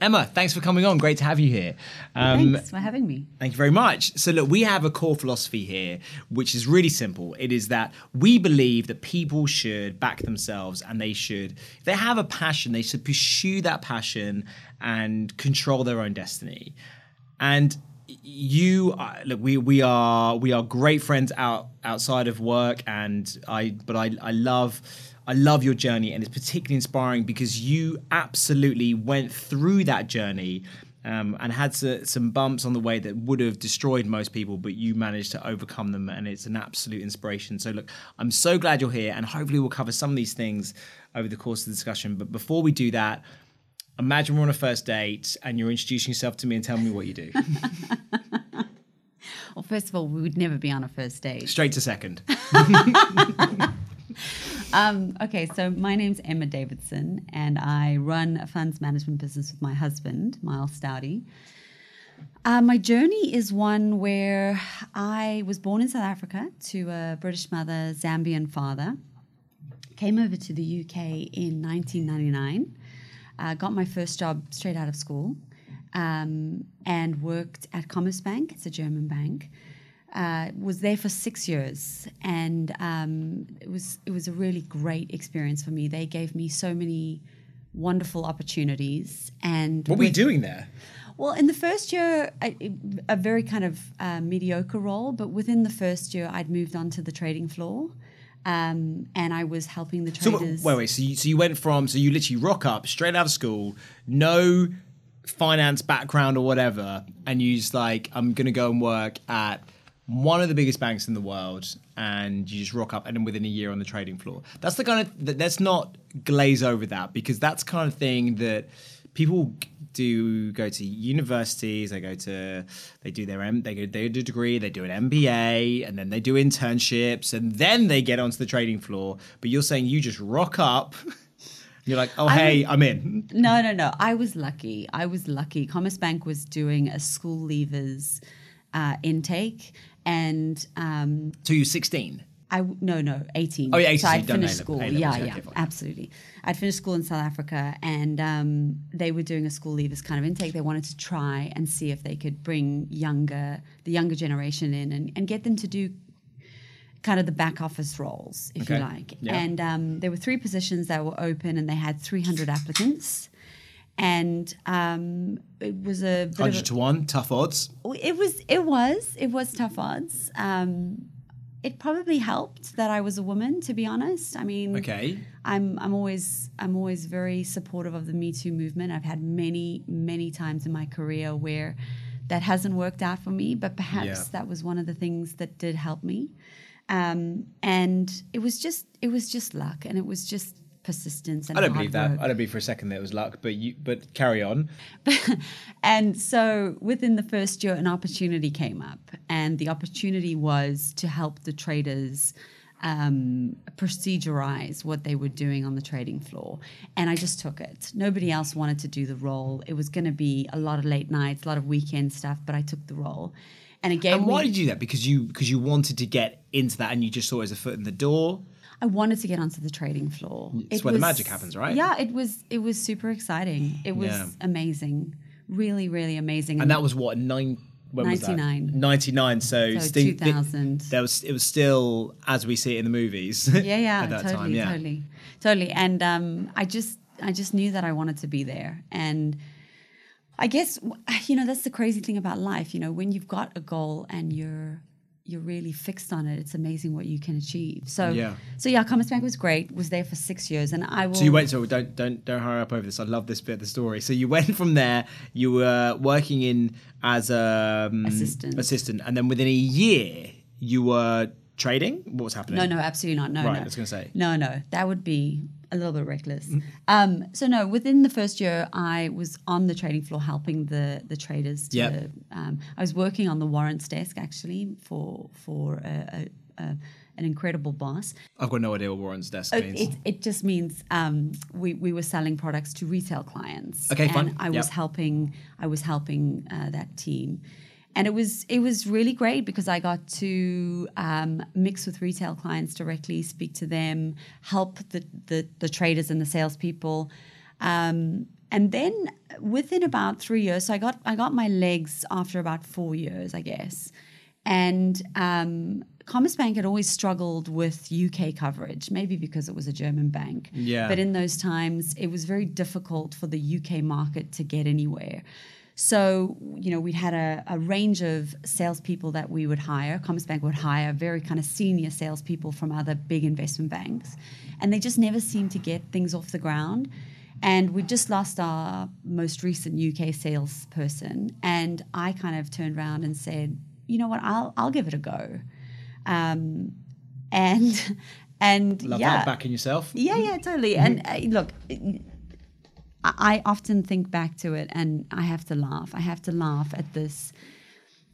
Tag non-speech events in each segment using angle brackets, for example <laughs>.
Emma, thanks for coming on. Great to have you here. Um, thanks for having me. Thank you very much. So, look, we have a core philosophy here, which is really simple. It is that we believe that people should back themselves and they should, if they have a passion, they should pursue that passion and control their own destiny. And you look we we are we are great friends out outside of work and i but i i love I love your journey, and it's particularly inspiring because you absolutely went through that journey um, and had some bumps on the way that would have destroyed most people, but you managed to overcome them, and it's an absolute inspiration. So, look, I'm so glad you're here, and hopefully, we'll cover some of these things over the course of the discussion. But before we do that, imagine we're on a first date and you're introducing yourself to me and telling me what you do. <laughs> well, first of all, we would never be on a first date. Straight to second. <laughs> <laughs> Um, okay, so my name's Emma Davidson, and I run a funds management business with my husband, Miles Staude. Uh, my journey is one where I was born in South Africa to a British mother, Zambian father. Came over to the UK in 1999. Uh, got my first job straight out of school um, and worked at Commerzbank. It's a German bank uh, was there for six years, and um, it was it was a really great experience for me. They gave me so many wonderful opportunities. And what were you doing there? Well, in the first year, a, a very kind of uh, mediocre role, but within the first year, I'd moved on to the trading floor. Um, and I was helping the traders. So, wait, wait. So you, so you went from, so you literally rock up straight out of school, no finance background or whatever, and you just like, I'm going to go and work at one of the biggest banks in the world and you just rock up and then within a year on the trading floor that's the kind of let's not glaze over that because that's kind of thing that people do go to universities they go to they do their M, they go they do a degree they do an MBA and then they do internships and then they get onto the trading floor but you're saying you just rock up <laughs> You're like, oh, hey, I'm in. No, no, no. I was lucky. I was lucky. Commerzbank was doing a school leavers uh, intake, and um, so you're 16. I no no 18. Oh yeah, 18. So I'd finished school. Yeah, yeah, okay, absolutely. I'd finished school in South Africa, and um, they were doing a school leavers kind of intake. They wanted to try and see if they could bring younger the younger generation in and, and get them to do kind of the back office roles, if okay. you like. Yeah. And um, there were three positions that were open, and they had 300 applicants and um, it was a hundred to one, tough odds. It was, it was, it was tough odds. Um, it probably helped that I was a woman, to be honest. I mean, okay, I'm I'm always I'm always very supportive of the Me Too movement. I've had many many times in my career where that hasn't worked out for me, but perhaps yeah. that was one of the things that did help me. Um, and it was just it was just luck, and it was just persistence and I don't believe work. that. I don't believe for a second that it was luck, but you but carry on. <laughs> and so within the first year an opportunity came up and the opportunity was to help the traders um, procedurize what they were doing on the trading floor. And I just took it. Nobody else wanted to do the role. It was going to be a lot of late nights, a lot of weekend stuff, but I took the role. And again, and why did you do that? Because you because you wanted to get into that, and you just saw it as a foot in the door. I wanted to get onto the trading floor. It's it where was, the magic happens, right? Yeah, it was it was super exciting. It was yeah. amazing. Really, really amazing. And that was what, nine when 99. was that? 99. So, so 2000. there was it was still as we see it in the movies. Yeah, yeah, <laughs> totally, time, yeah. totally. Totally. And um, I just I just knew that I wanted to be there and I guess you know that's the crazy thing about life, you know, when you've got a goal and you're you're really fixed on it, it's amazing what you can achieve. So yeah, so yeah, Commerzbank was great. Was there for six years, and I will. So you went. So don't don't don't hurry up over this. I love this bit of the story. So you went from there. You were working in as a um, assistant, assistant, and then within a year you were trading. What was happening? No, no, absolutely not. No, right, no. I was going to say. No, no, that would be a little bit reckless. Mm-hmm. Um, so no, within the first year, I was on the trading floor helping the the traders. To, yep. um, I was working on the warrants desk actually for for a, a, a, an incredible boss. I've got no idea what warrants desk uh, means. It, it just means um, we, we were selling products to retail clients. Okay, and fine. I was helping I was helping uh, that team and it was it was really great because I got to um, mix with retail clients directly, speak to them, help the the, the traders and the salespeople. Um, and then within about three years, so I got I got my legs after about four years, I guess. And um, Commerzbank had always struggled with UK coverage, maybe because it was a German bank. Yeah. But in those times, it was very difficult for the UK market to get anywhere. So, you know, we had a, a range of salespeople that we would hire. Commerzbank would hire very kind of senior salespeople from other big investment banks. And they just never seemed to get things off the ground. And we just lost our most recent UK salesperson. And I kind of turned around and said, you know what, I'll, I'll give it a go. Um, and, and Love yeah. that backing yourself. Yeah, yeah, totally. And uh, look, I often think back to it and I have to laugh. I have to laugh at this,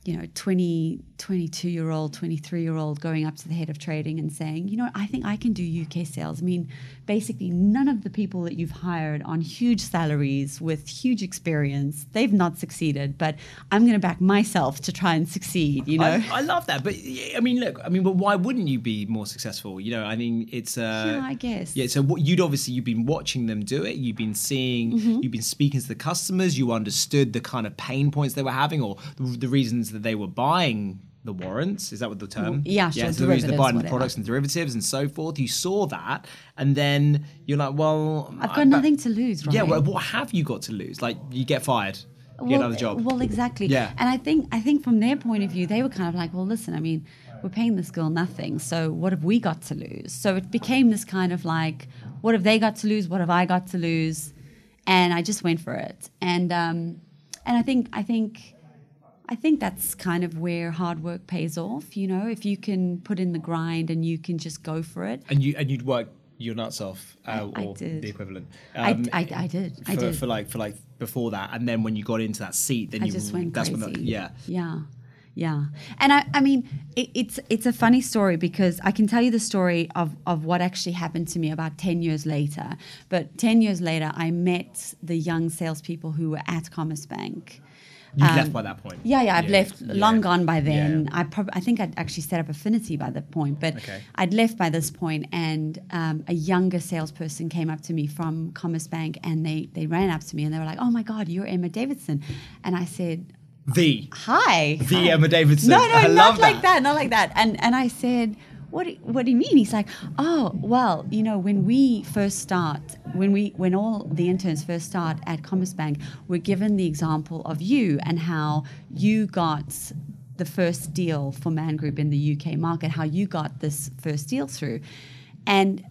you know, 20, 22 year old, 23 year old going up to the head of trading and saying, you know, I think I can do UK sales. I mean, basically, none of the people that you've hired on huge salaries with huge experience, they've not succeeded, but I'm going to back myself to try and succeed, you know? I, I love that, but I mean, look, I mean, but why wouldn't you be more successful? You know, I mean, it's uh, Yeah, I guess. Yeah, so what you'd obviously you've been watching them do it. You've been seeing, Mm-hmm. you've been speaking to the customers. You understood the kind of pain points they were having, or the, the reasons that they were buying the warrants. Is that what the term? Yeah, sure, Yeah, so the they're buying the whatever. products and derivatives and so forth. You saw that, and then you're like, well, I've I- got nothing to lose, right? Yeah, well, what have you got to lose? Like, you get fired, you get another job. Well, exactly. Yeah. And I think I think from their point of view, they were kind of like, well, listen, I mean, we're paying this girl nothing, so what have we got to lose? So it became this kind of like, what have they got to lose? What have I got to lose? And I just went for it. And um, and I think I think. I think that's kind of where hard work pays off. You know, if you can put in the grind and you can just go for it. and you and you'd work your nuts off, uh, I or did. the equivalent. I- Um, I- I did. I for, did. for like for like before that, and then when you got into that seat, then I you just went that's crazy. when yeah. yeah, yeah. And I, I mean, it, it's it's a funny story because I can tell you the story of of what actually happened to me about ten years later. But ten years later, I met the young salespeople who were at Commerzbank. You Um, left by that point. Yeah, yeah, I've left yeah. long gone by then. Yeah. I prob- I think I'd actually set up Affinity by that point, but Okay. I'd left by this point, and um, a younger salesperson came up to me from Commerzbank, and they they ran up to me and they were like, "Oh my God, you're Emma Davidson," and I said, The hi. the hi. Emma Davidson. <laughs> No, no, I not like that, not like that. And and I said, what do, what do you mean? He's like, oh, well, you know, when we first start, when we when all the interns first start at Commerzbank, we're given the example of you and how you got the first deal for Man Group in the UK market, how you got this first deal through. And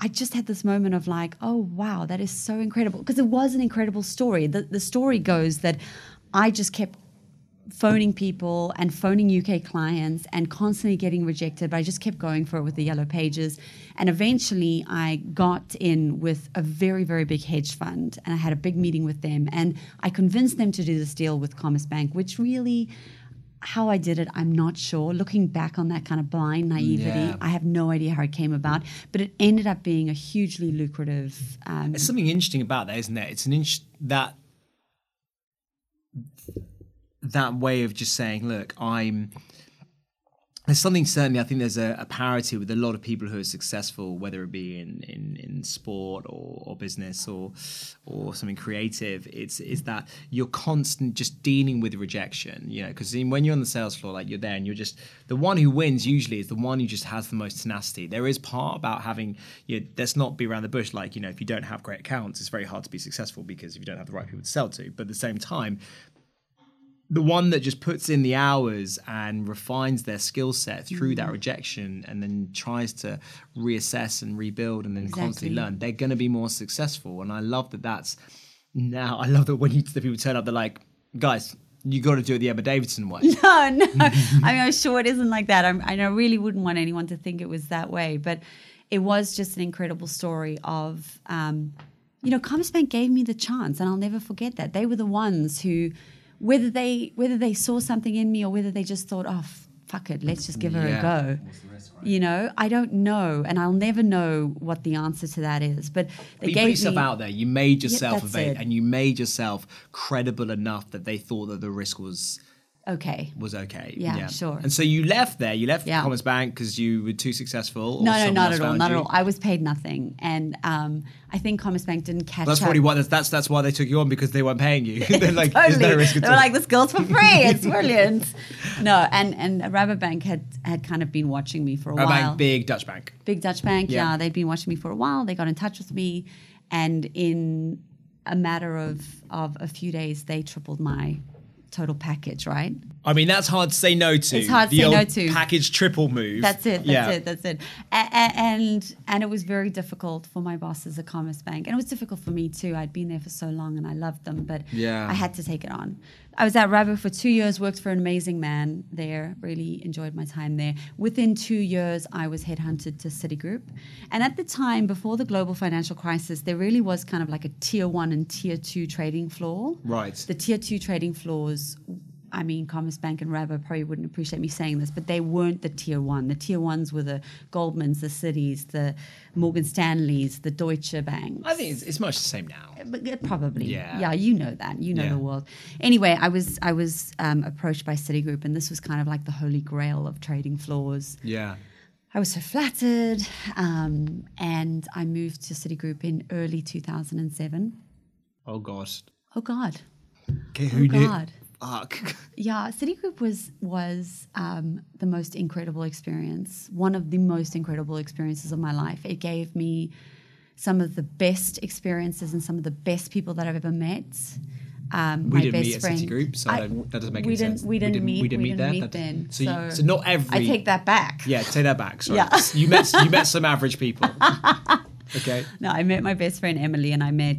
I just had this moment of like, oh wow, that is so incredible because it was an incredible story. The the story goes that I just kept phoning people and phoning UK clients and constantly getting rejected, but I just kept going for it with the yellow pages. And eventually I got in with a very, very big hedge fund and I had a big meeting with them and I convinced them to do this deal with Commerzbank, which really how I did it, I'm not sure. Looking back on that kind of blind naivety, Yeah. I have no idea how it came about, but it ended up being a hugely lucrative. Um, There's something interesting about that, isn't there? It's an inch that that way of just saying, look, I'm. There's something certainly. I think there's a, a parity with a lot of people who are successful, whether it be in in, in sport or, or business or or something creative. It's is that you're constant just dealing with rejection. You know, because when you're on the sales floor, like you're there and you're just the one who wins. Usually is the one who just has the most tenacity. There is part about having. You know, let's not be around the bush. Like you know, if you don't have great accounts, it's very hard to be successful because if you don't have the right people to sell to. But at the same time, the one that just puts in the hours and refines their skill set through that rejection and then tries to reassess and rebuild and then constantly learn they're going to be more successful and i love that that's now i love that when you the people turn up they're like guys you got to do it the emma davidson way <laughs> No, no. <laughs> I mean, I'm sure it isn't like that. I'm, I really wouldn't want anyone to think it was that way, but it was just an incredible story of, um, you know, Commerzbank gave me the chance, and I'll never forget that. They were the ones who, whether they whether they saw something in me or whether they just thought, oh, fuck it, let's just give her Yeah. a go. You know, I don't know, and I'll never know what the answer to that is. But they But you gave put yourself me, out there. You made yourself that's avail- it. and you made yourself credible enough that they thought that the risk was okay. was okay. Yeah, sure. And so you left there. You left Yeah. Commerzbank because you were too successful. or No, no, not at all. Not you? at all. I was paid nothing, and um, I think Commerzbank didn't catch That's up. probably why. That's, that's that's why they took you on because they weren't paying you. <laughs> They're <laughs> like, totally. there's no risk they were all. like, "This girl's for free. It's <laughs> brilliant." no, and and Rabobank had had kind of been watching me for a Our while. big Dutch bank. Big Dutch Bank, Yeah. yeah. they'd been watching me for a while. They got in touch with me, and in a matter of of a few days, they tripled my total package. Right? I mean, that's hard to say no to. It's hard to the say no to. Package triple move. That's it. That's yeah. it. That's it. And and it was very difficult for my bosses at Commerzbank, and it was difficult for me too. I'd been there for so long, and I loved them, but Yeah. I had to take it on. I was at Rabo for two years. Worked for an amazing man there. Really enjoyed my time there. Within two years, I was headhunted to Citigroup, and at the time, before the global financial crisis, there really was kind of like a tier one and tier two trading floor. Right. The tier two trading floors, I mean, Commerzbank and Rabo probably wouldn't appreciate me saying this, but they weren't the tier one. The tier ones were the Goldmans, the Cities, the Morgan Stanleys, the Deutsche Bank. I think it's, it's much the same now. But yeah, probably, Yeah. yeah. You know that. You know Yeah. the world. Anyway, I was I was um, approached by Citigroup, and this was kind of like the holy grail of trading floors. Yeah. I was so flattered, um, and I moved to Citigroup in early 2007. Oh God. Oh God, Okay, oh who knew? God. Fuck. <laughs> Yeah, Citigroup was was um, the most incredible experience. One of the most incredible experiences of my life. It gave me some of the best experiences and some of the best people that I've ever met. Um, We my didn't best meet at friend. Citigroup, so I that doesn't make we any didn't, sense. We We didn't didn't- meet. we didn't meet there? meet That- then. so you- so not every- I take that back. Yeah, take that back. Sorry. Yeah. You met you met some average people. <laughs> Okay. No, I met my best friend Emily, and I met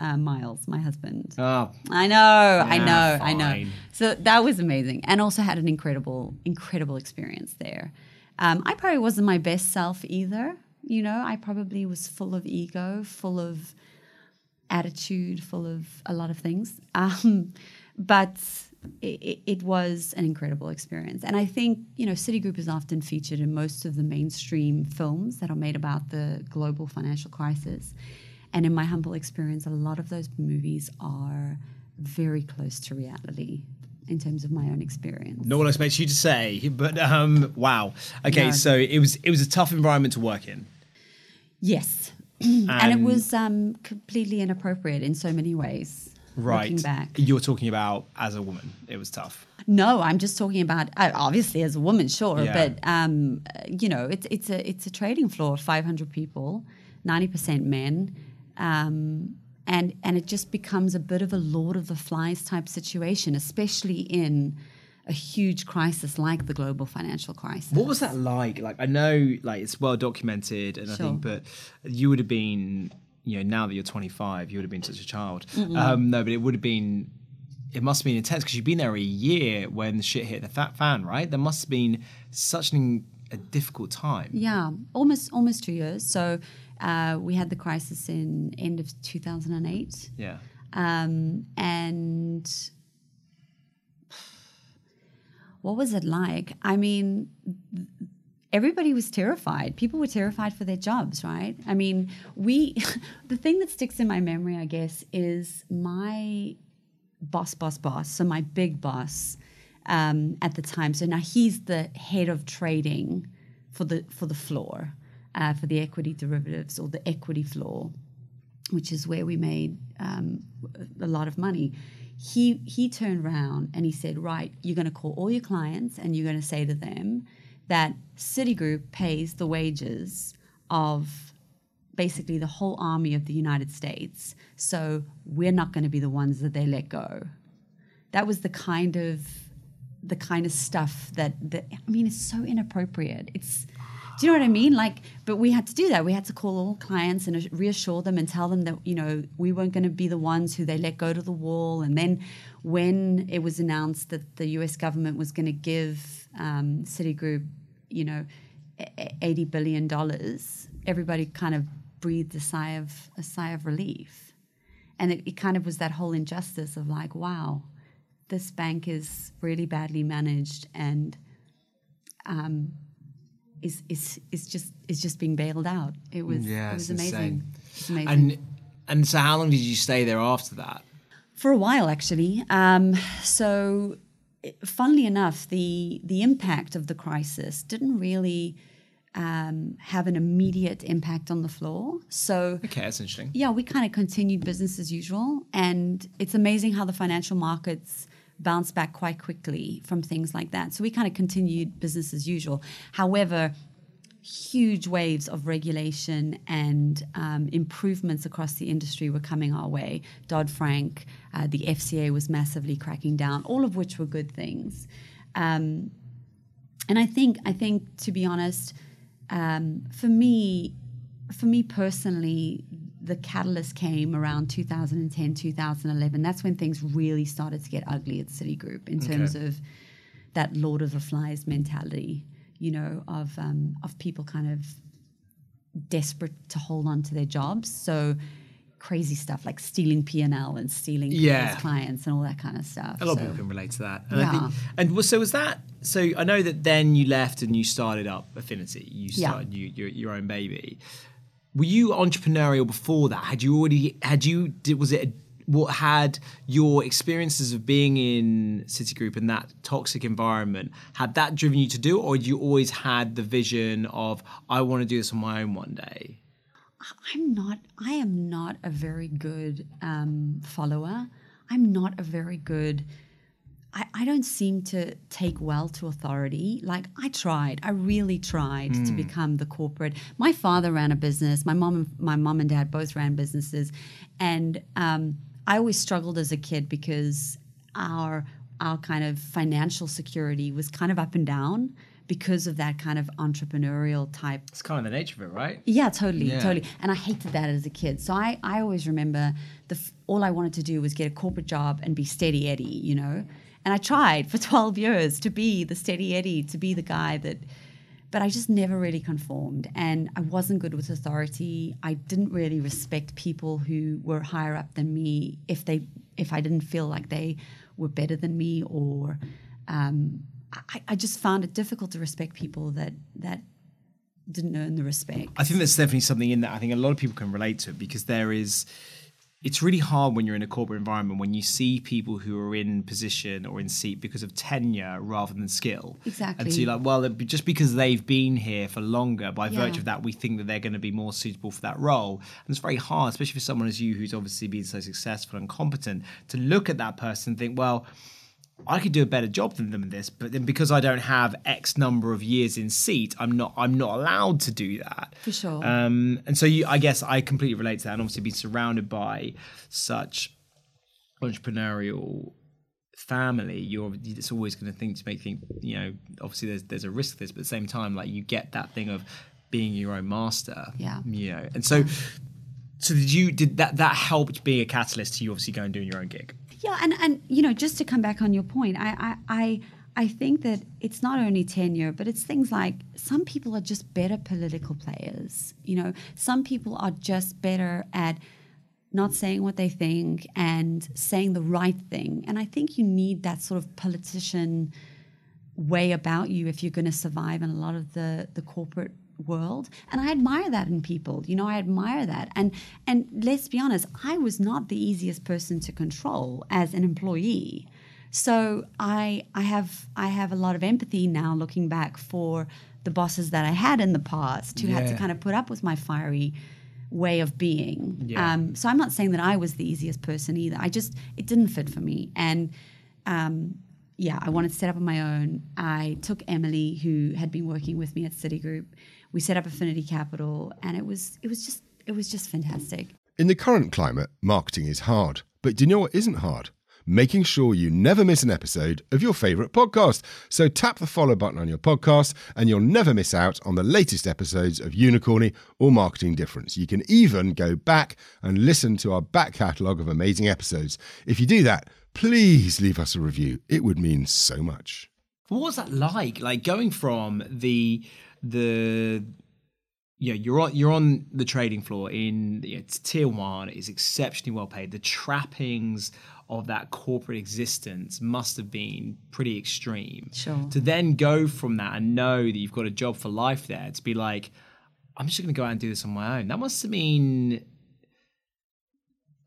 uh, Miles, my husband. Oh, I know, I Ah, know, I know. So that was amazing, and also had an incredible, incredible experience there. Um, I probably wasn't my best self either. You know, I probably was full of ego, full of attitude, full of a lot of things. <laughs> Um, but it, it was an incredible experience, and I think you know, Citigroup is often featured in most of the mainstream films that are made about the global financial crisis. And in my humble experience, a lot of those movies are very close to reality in terms of my own experience. not what I expect you to say, but um, wow. Okay, No. so it was it was a tough environment to work in. Yes. <clears throat> and it was um, completely inappropriate in so many ways. Right. Back. You're talking about as a woman. It was tough. No, I'm just talking about uh, obviously as a woman, sure, Yeah. but um, you know, it's it's a it's a trading floor of 500 people, 90% men, um, and and it just becomes a bit of a Lord of the Flies type situation, especially in a huge crisis like the global financial crisis. What was that like? Like I know, like it's well documented, and I think, but you would have been, you know, now that you're 25, you would have been such a child. Um, no, but it would have been. It must have been intense because you've been there a year when the shit hit the fat fan, right? There must have been such an, a difficult time. Yeah, almost almost two years. So uh, we had the crisis in end of 2008. Yeah. Um, and what was it like? I mean, everybody was terrified. People were terrified for their jobs, right? I mean, we, <laughs> the thing that sticks in my memory, I guess, is my boss, boss, boss. So my big boss um, at the time. So now he's the head of trading for the for the floor, uh, for the equity derivatives or the equity floor which is where we made um, a lot of money. He he turned around and he said, "Right, you're going to call all your clients and you're going to say to them that Citigroup pays the wages of basically the whole army of the United States. So we're not going to be the ones that they let go." That was the kind of the kind of stuff that, that I mean, it's so inappropriate. It's do you know what I mean? Like, but we had to do that. We had to call all clients and reassure them and tell them that you know we weren't going to be the ones who they let go to the wall. And then when it was announced that the U.S. government was going to give um, Citigroup, you know, e- e- eighty billion dollars, everybody kind of breathed a sigh of a sigh of relief. And it, it kind of was that whole injustice of like, wow, this bank is really badly managed and um, is is is just is just being bailed out. It was Yeah, it was amazing. insane. It was amazing. And and so, how long did you stay there after that? for a while actually. Um, so funnily enough, the the impact of the crisis didn't really um, have an immediate impact on the floor. So Okay, that's interesting. yeah, we kind of continued business as usual, and it's amazing how the financial markets bounce back quite quickly from things like that. So we kind of continued business as usual. However, huge waves of regulation and um, improvements across the industry were coming our way. Dodd Frank, uh, the FCA was massively cracking down, all of which were good things. Um, and I think, I think, to be honest, um, for me, for me personally, the catalyst came around 2010, 2011. That's when things really started to get ugly at Citigroup in terms Okay. of that Lord of the Flies mentality, you know, of um, of people kind of desperate to hold on to their jobs. So crazy stuff like stealing P and stealing Yeah. clients and all that kind of stuff. A lot of people can relate to that. And Yeah. think, and was, so was that. So I know that then you left and you started up Affinity. You Yeah. started you, your your own baby. Were you entrepreneurial before that? Had you already had you did was it what had your experiences of being in Citigroup and that toxic environment had that driven you to do, or you always had the vision of I want to do this on my own one day? I'm not. I am not a very good um, follower. I'm not a very good. I, I don't seem to take well to authority. Like I tried. I really tried to become the corporate. My father ran a business. My mom, and my mom and dad both ran businesses, and um, I always struggled as a kid because our our kind of financial security was kind of up and down because of that kind of entrepreneurial type It's kind of the nature of it, right? yeah, totally, Yeah. totally. And I hated that as a kid. So I, I always remember the f- all I wanted to do was get a corporate job and be steady Eddie, you know. And I tried for <laughs> twelve years to be the steady Eddie, to be the guy that. But I just never really conformed, and I wasn't good with authority. I didn't really respect people who were higher up than me if they if I didn't feel like they were better than me, or um, I, I just found it difficult to respect people that that didn't earn the respect. I think there's definitely something in that. I think a lot of people can relate to it because there is. It's really hard when you're in a corporate environment when you see people who are in position or in seat because of tenure rather than skill. Exactly. And so you're like, well, it'd be- just because they've been here for longer, by Yeah. virtue of that, we think that they're going to be more suitable for that role. And it's very hard, especially for someone as you who's obviously been so successful and competent, to look at that person and think, well, I could do a better job than them in this, but then because I don't have X number of years in seat, I'm not I'm not allowed to do that. For sure. Um, and so you, I guess I completely relate to that, and obviously being surrounded by such entrepreneurial family, you're it's always going to think to make think you know obviously there's there's a risk to this, but at the same time like you get that thing of being your own master. Yeah. You know, and so. So did you did that that helped being a catalyst to you obviously going and doing your own gig? Yeah, and and you know, just to come back on your point, I I I, I think that it's not only tenure, but it's things like some people are just better political players. You know, some people are just better at not saying what they think and saying the right thing. And I think you need that sort of politician way about you if you're going to survive in a lot of the the corporate world and i admire that in people you know i admire that and and let's be honest i was not the easiest person to control as an employee so i i have i have a lot of empathy now looking back for the bosses that i had in the past who had to kind of put up with my fiery way of being Yeah. um, so i'm not saying that i was the easiest person either i just it didn't fit for me and um, yeah, I wanted to set up on my own. I took Emily, who had been working with me at Citigroup. We set up Affinity Capital, and it was it was just it was just fantastic. In the current climate, marketing is hard. But do you know what isn't hard? Making sure you never miss an episode of your favourite podcast. So tap the follow button on your podcast and you'll never miss out on the latest episodes of Unicorny or Marketing Difference. You can even go back and listen to our back catalogue of amazing episodes. If you do that, please leave us a review. It would mean so much. What was that like? Like going from the the yeah, you're on you're on the trading floor in it's tier one. is exceptionally well paid. The trappings of that corporate existence must have been pretty extreme. Sure. To then go from that and know that you've got a job for life there, to be like, I'm just going to go out and do this on my own. That must have been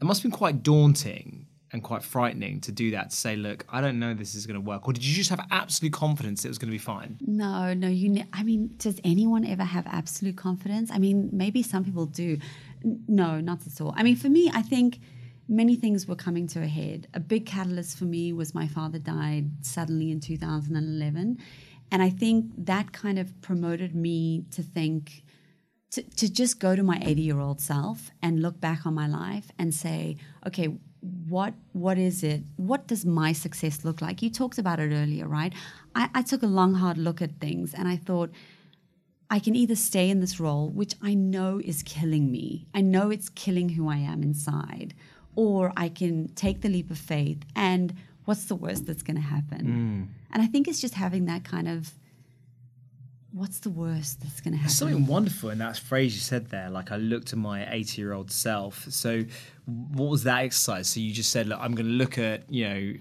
it must have been quite daunting. And quite frightening to do that to say, look, I don't know this is going to work? Or did you just have absolute confidence it was going to be fine? No, no. You. Ne- I mean, does anyone ever have absolute confidence? I mean, maybe some people do. No, not at all. I mean, for me, I think many things were coming to a head. A big catalyst for me was my father died suddenly in 2011, and I think that kind of promoted me to think. To, to just go to my 80 year old self and look back on my life and say, okay, what what is it? What does my success look like? You talked about it earlier right? I, I, took a long hard look at things and i thought i can either stay in this role which i know is killing me. I know it's killing who i am inside or i can take the leap of faith and what's the worst that's going to happen? Mm. and i think it's just having that kind of what's the worst that's going to happen? There's something wonderful in that phrase you said there. Like I looked at my 80 year old self. So what was that exercise? So you just said, look, I'm going to look at you know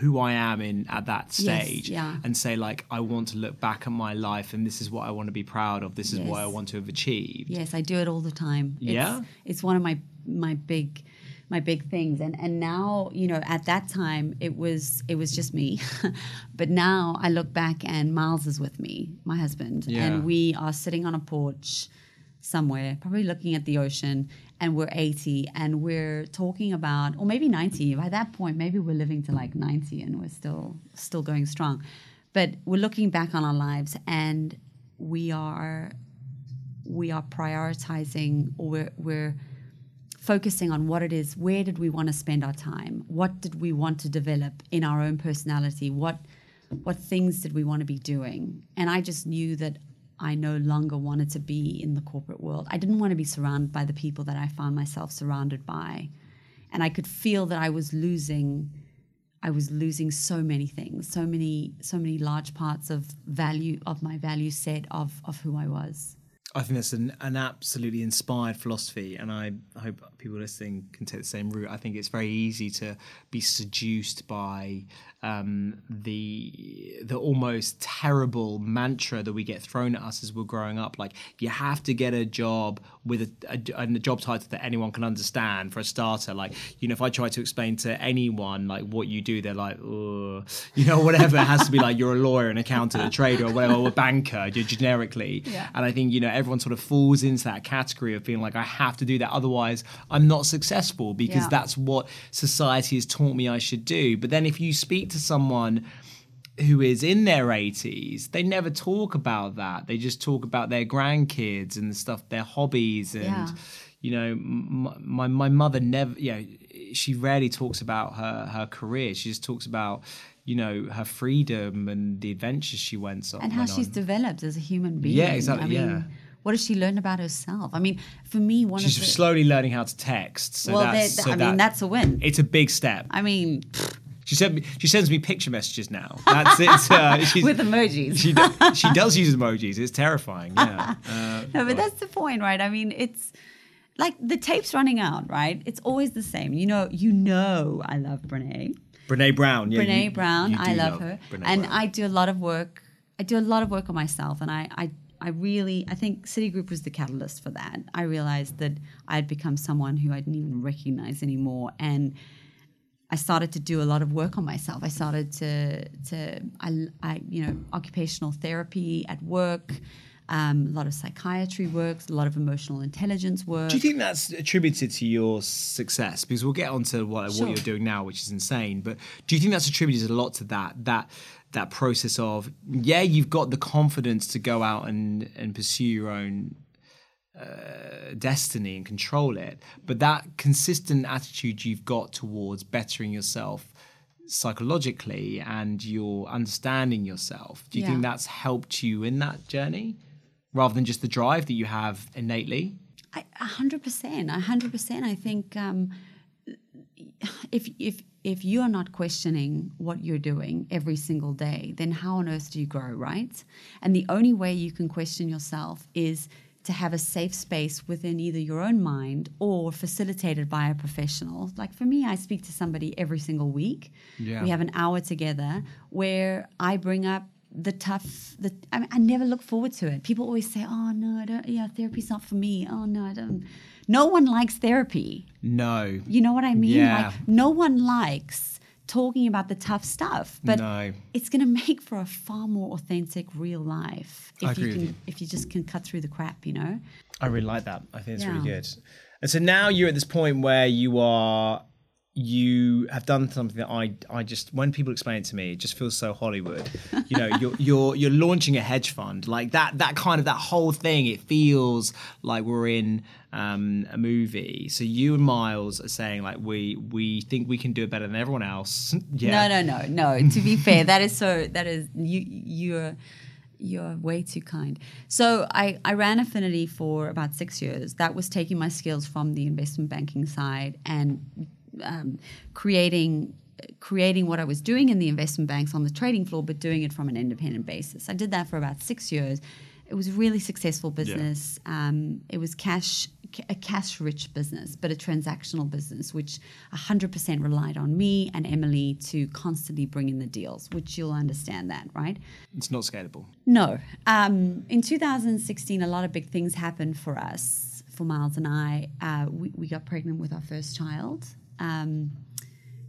who I am in at that stage yes, yeah. and say like I want to look back at my life and this is what I want to be proud of this is yes. what I want to have achieved yes I do it all the time yeah it's, it's one of my my big my big things. And and now you know at that time it was it was just me. <laughs> But now i look back and miles is with me my husband. Yeah. and we are sitting on a porch somewhere probably looking at the ocean and we're 80 and we're talking about or maybe 90 by that point maybe we're living to like 90 and we're still still going strong. But we're looking back on our lives and we are we are prioritizing or we're, we're focusing on what it is where did we want to spend our time? What did we want to develop in our own personality? What what things did we want to be doing? And i just knew that i no longer wanted to be in the corporate world. I didn't want to be surrounded by the people that i found myself surrounded by. And i could feel that i was losing i was losing so many things so many so many large parts of value of my value set of of who i was I think that's an, an absolutely inspired philosophy, and I hope people listening can take the same route. I think it's very easy to be seduced by um, the the almost terrible mantra that we get thrown at us as we're growing up. Like you have to get a job with a, a, a job title that anyone can understand. For a starter, like you know, if I try to explain to anyone like what you do, they're like, Ugh. <laughs> you know, whatever. it has to be like you're a lawyer, an accountant, a trader, or whatever, or a banker, You're generically. Yeah. And I think you know everyone sort of falls into that category of being like, I have to do that, otherwise I'm not successful because Yeah. that's what society has taught me I should do. But then if you speak to someone who is in their 80s, they never talk about that. They just talk about their grandkids and the stuff, their hobbies, and Yeah. you know, my my mother never, you know, she rarely talks about her her career. She just talks about you know her freedom and the adventures she went on and how she's on. developed as a human being. Yeah, exactly, I mean, yeah. what has she learned about herself? I mean, for me, one She's of the slowly learning how to text. So well, that's, so I that- mean, that's a win. it's a big step. I mean, She sent me. She sends me picture messages now. That's it. Uh, <laughs> she's, with emojis. she do, she does use emojis. It's terrifying. Yeah. <laughs> Uh, no, but that's the point, right? I mean, it's like the tape's running out, right? It's always the same. You know, you know, I love Brene. Brene Brown. Yeah, Brene you- Brown, you I love, her, Brene and Brown. I do a lot of work. I do a lot of work on myself, and I, I, I really, I think Citigroup was the catalyst for that. I realized that I had become someone who I didn't even recognize anymore, and I started to do a lot of work on myself. I started to, to, I, I you know, occupational therapy at work. Um, a lot of psychiatry work, a lot of emotional intelligence work. Do you think that's attributed to your success? Because we'll get onto what, Sure. what you're doing now, which is insane. But do you think that's attributed a lot to that that that process of yeah, you've got the confidence to go out and and pursue your own uh, destiny and control it, but that consistent attitude you've got towards bettering yourself psychologically and your understanding yourself. Do you Yeah. think that's helped you in that journey? Rather than just the drive that you have innately? I- A hundred percent, a hundred percent. I think um, if if if you are not questioning what you're doing every single day, then how on earth do you grow, right? And the only way you can question yourself is to have a safe space within either your own mind or facilitated by a professional. Like for me, I speak to somebody every single week. Yeah. We have an hour together where I bring up the tough the I, mean, I never look forward to it people always say oh no i don't yeah therapy's not for me oh no i don't no one likes therapy No. you know what i mean Yeah. like no one likes talking about the tough stuff but No. it's going to make for a far more authentic real life if you can you. if you just can cut through the crap you know I really like that. I think it's really good. And so now you're at this point where you are you have done something that I I just when people explain it to me, it just feels so Hollywood. You know, you're <laughs> you're you're launching a hedge fund. Like that that kind of that whole thing, it feels like we're in um, a movie. So you and Miles are saying like we we think we can do it better than everyone else. <laughs> yeah. No, no, no, no. To be fair, that is so. <laughs> That is you. You're you're way too kind. So I I ran Affinity for about six years. That was taking my skills from the investment banking side and um, creating creating what I was doing in the investment banks on the trading floor, but doing it from an independent basis. I did that for about six years. It was a really successful business. Um, it was cash a cash rich business, but a transactional business, which 100% relied on me and Emily to constantly bring in the deals, which you'll understand that, right? It's not scalable. No. Um, in 2016, a lot of big things happened for us, for Miles and I. Uh, we, we got pregnant with our first child. Um,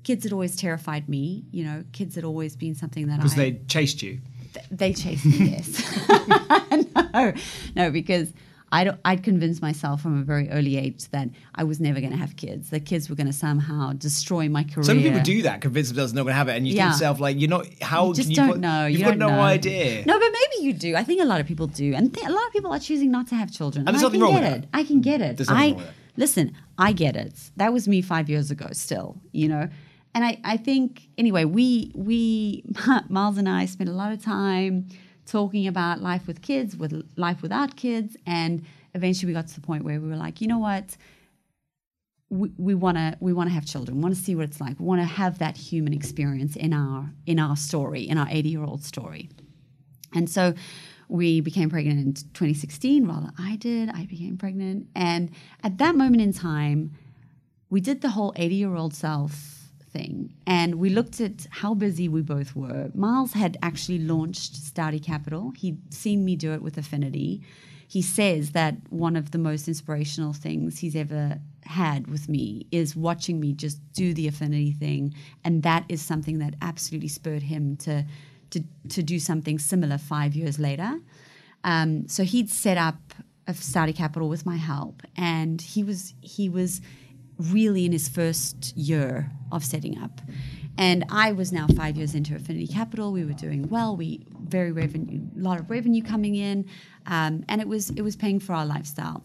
kids had always terrified me. You know, kids had always been something that I Because they chased you. th- they chased me. Yes, <laughs> no, no, because I'd, I'd convinced myself from a very early age that I was never going to have kids. That kids were going to somehow destroy my career. Some people do that, convince themselves they're not going to have it, and you Yeah. think yourself like, you're not. How You just can you don't put- know. You've you got no know. idea. No, but maybe you do. I think a lot of people do, and th- a lot of people are choosing not to have children. And there's I nothing can wrong get with it. I can get it. There's nothing I wrong with that. listen. I get it. That was me five years ago. Still, you know. And I, I think anyway, we we <laughs> Miles and I spent a lot of time talking about life with kids, with life without kids, and eventually we got to the point where we were like, you know what, we want to we want to have children. We want to see what it's like. We want to have that human experience in our in our story, in our 80 year old story. And so we became pregnant in 2016. Rather, I did. I became pregnant, and at that moment in time, we did the whole 80 year old self thing, and we looked at how busy we both were. Miles had actually launched Staude Capital. He'd seen me do it with Affinity. He says that one of the most inspirational things he's ever had with me is watching me just do the affinity thing, and that is something that absolutely spurred him to to to do something similar five years later. Um, so he'd set up a Staude Capital with my help, and he was he was really in his first year of setting up. And I was now five years into Affinity Capital. We were doing well. We very revenue, a lot of revenue coming in, um, and it was it was paying for our lifestyle.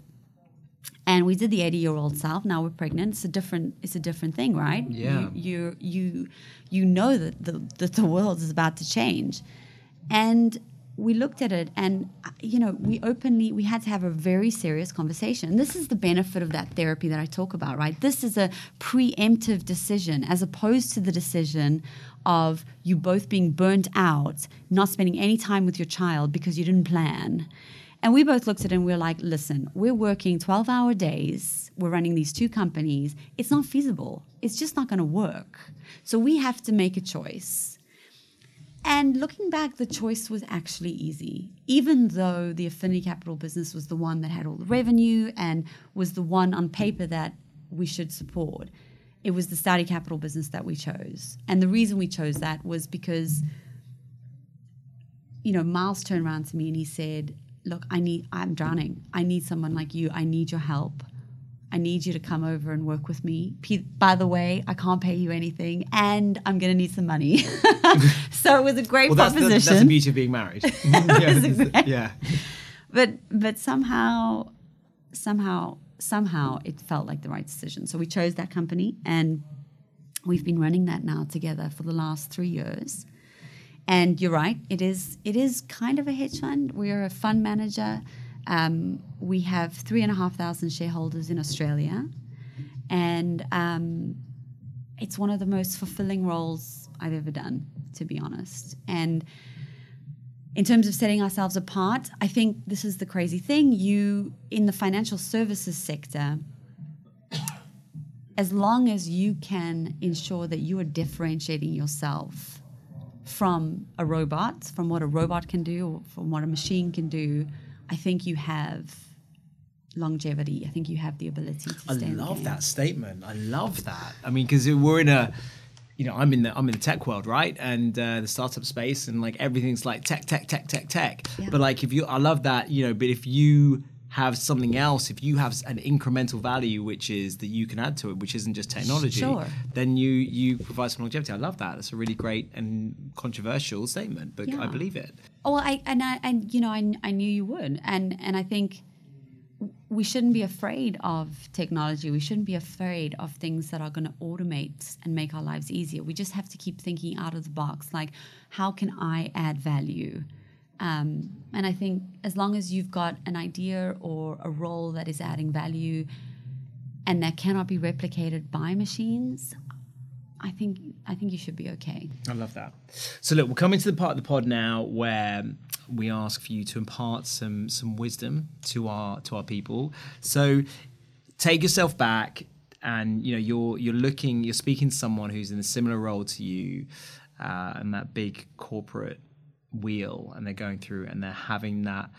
And we did the eighty-year-old self. Now we're pregnant. It's a different. It's a different thing, right? Yeah. You you you, you know that the that the world is about to change, and we looked at it and you know we openly we had to have a very serious conversation this is the benefit of that therapy that i talk about right this is a preemptive decision as opposed to the decision of you both being burnt out not spending any time with your child because you didn't plan and we both looked at it and we were like listen we're working 12 hour days. We're running these two companies. It's not feasible. It's just not going to work. So we have to make a choice. And looking back, the choice was actually easy. Even though the affinity capital business was the one that had all the revenue and was the one on paper that we should support, it was the Staude Capital business that we chose. And the reason we chose that was because, you know, Miles turned around to me and he said, Look, I need, I'm drowning. I need someone like you. I need your help. I need you to come over and work with me. P- By the way, I can't pay you anything, and I'm going to need some money. <laughs> so it was a great Well, that's the, proposition. that's the beauty of being married. <laughs> yeah. <laughs> yeah. but but somehow, somehow, somehow, it felt like the right decision. So we chose that company, and we've been running that now together for the last three years. And you're right; it is it is kind of a hedge fund. We are a fund manager. Um, we have three and a half thousand shareholders in Australia, and um, it's one of the most fulfilling roles I've ever done, to be honest. And in terms of setting ourselves apart, I think this is the crazy thing. You, in the financial services sector, as long as you can ensure that you are differentiating yourself from a robot, from what a robot can do, or from what a machine can do, I think you have longevity. I think you have the ability to I love that statement. I love that. I mean, because we're in a, you know, I'm in the I'm in the tech world, right, and uh, the startup space, and like everything's like tech, tech, tech, tech, tech. Yeah. But like, if you, I love that, you know. But if you have something else, if you have an incremental value, which is that you can add to it, which isn't just technology, Sure. then you you provide some longevity. I love that. That's a really great and controversial statement, but I believe it. Oh, well, I and I and you know I, I knew you would, and and I think we shouldn't be afraid of technology. We shouldn't be afraid of things that are going to automate and make our lives easier. We just have to keep thinking out of the box, like how can I add value? Um, and I think as long as you've got an idea or a role that is adding value, and that cannot be replicated by machines, I think I think you should be okay. I love that. So look, we're coming to the part of the pod now where we ask for you to impart some some wisdom to our to our people. So take yourself back and you know you're you're looking you're speaking to someone who's in a similar role to you uh, and that big corporate wheel and they're going through and they're having that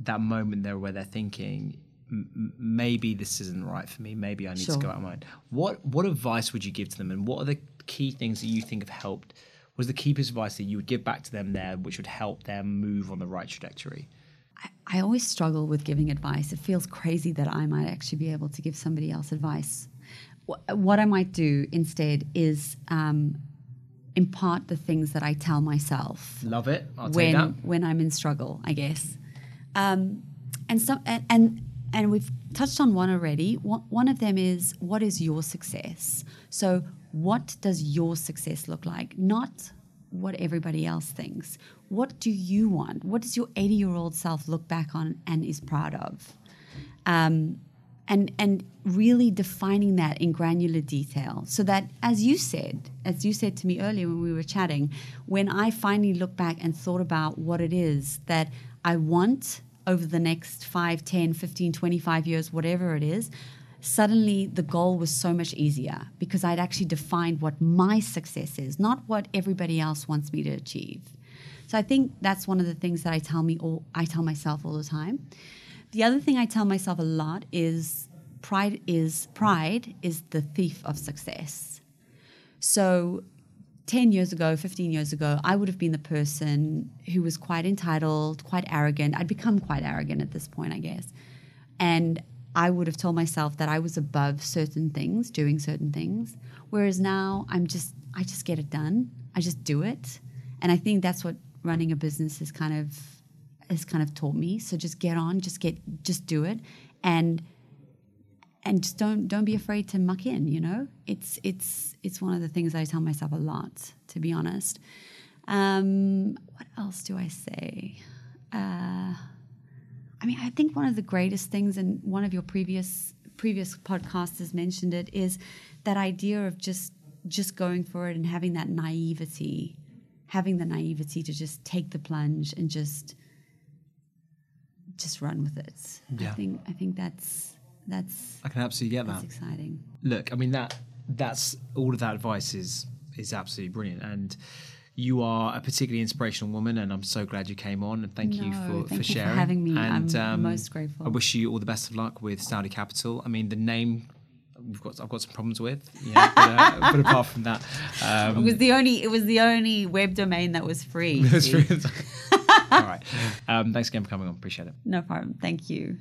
that moment there where they're thinking "M- m- maybe this isn't right for me. Maybe i need to go out of my mind. What what advice would you give to them and what are the key things that you think have helped? Was the key piece of advice that you would give back to them there which would help them move on the right trajectory? I always struggle with giving advice. It feels crazy that I might actually be able to give somebody else advice. Wh- What I might do instead is um, impart the things that I tell myself love it i'll take when that when I'm in struggle, I guess. Um, and some and, and and we've touched on one already. One, one of them is what is your success? So what does your success look like? Not what everybody else thinks. What do you want? What does your 80 year old self look back on and is proud of? um, and and really defining that in granular detail. So that as you said as you said to me earlier when we were chatting when i finally look back and thought about what it is that i want over the next 5 10 15 25 years whatever it is suddenly the goal was so much easier because i'd actually defined what my success is not what everybody else wants me to achieve. So i think that's one of the things that i tell me all i tell myself all the time the other thing I tell myself a lot is pride is pride is the thief of success. So 10 years ago, 15 years ago, I would have been the person who was quite entitled, quite arrogant. I'd become quite arrogant at this point, I guess. And I would have told myself that I was above certain things, doing certain things. Whereas now I'm just I just get it done. I just do it. And I think that's what running a business is kind of has kind of taught me. So just get on, just get, just do it, and and just don't don't be afraid to muck in. You know, it's it's it's one of the things I tell myself a lot, to be honest. Um, what else do I say? Uh, I mean, I think one of the greatest things, and one of your previous previous podcasts has mentioned it, is that idea of just just going for it and having that naivety, having the naivety to just take the plunge and just just run with it. Yeah. I think I think that's that's i can absolutely get that's that exciting. look i mean that that's all of that advice is is absolutely brilliant and you are a particularly inspirational woman and i'm so glad you came on and thank you No, for, thank for you for sharing having me. and um, I'm most grateful. i wish you all the best of luck with Staude Capital i mean the name we've got i've got some problems with yeah but, uh, <laughs> but apart from that um, It was the only it was the only web domain that was free. <laughs> all right um, thanks again for coming on appreciate it No problem. Thank you.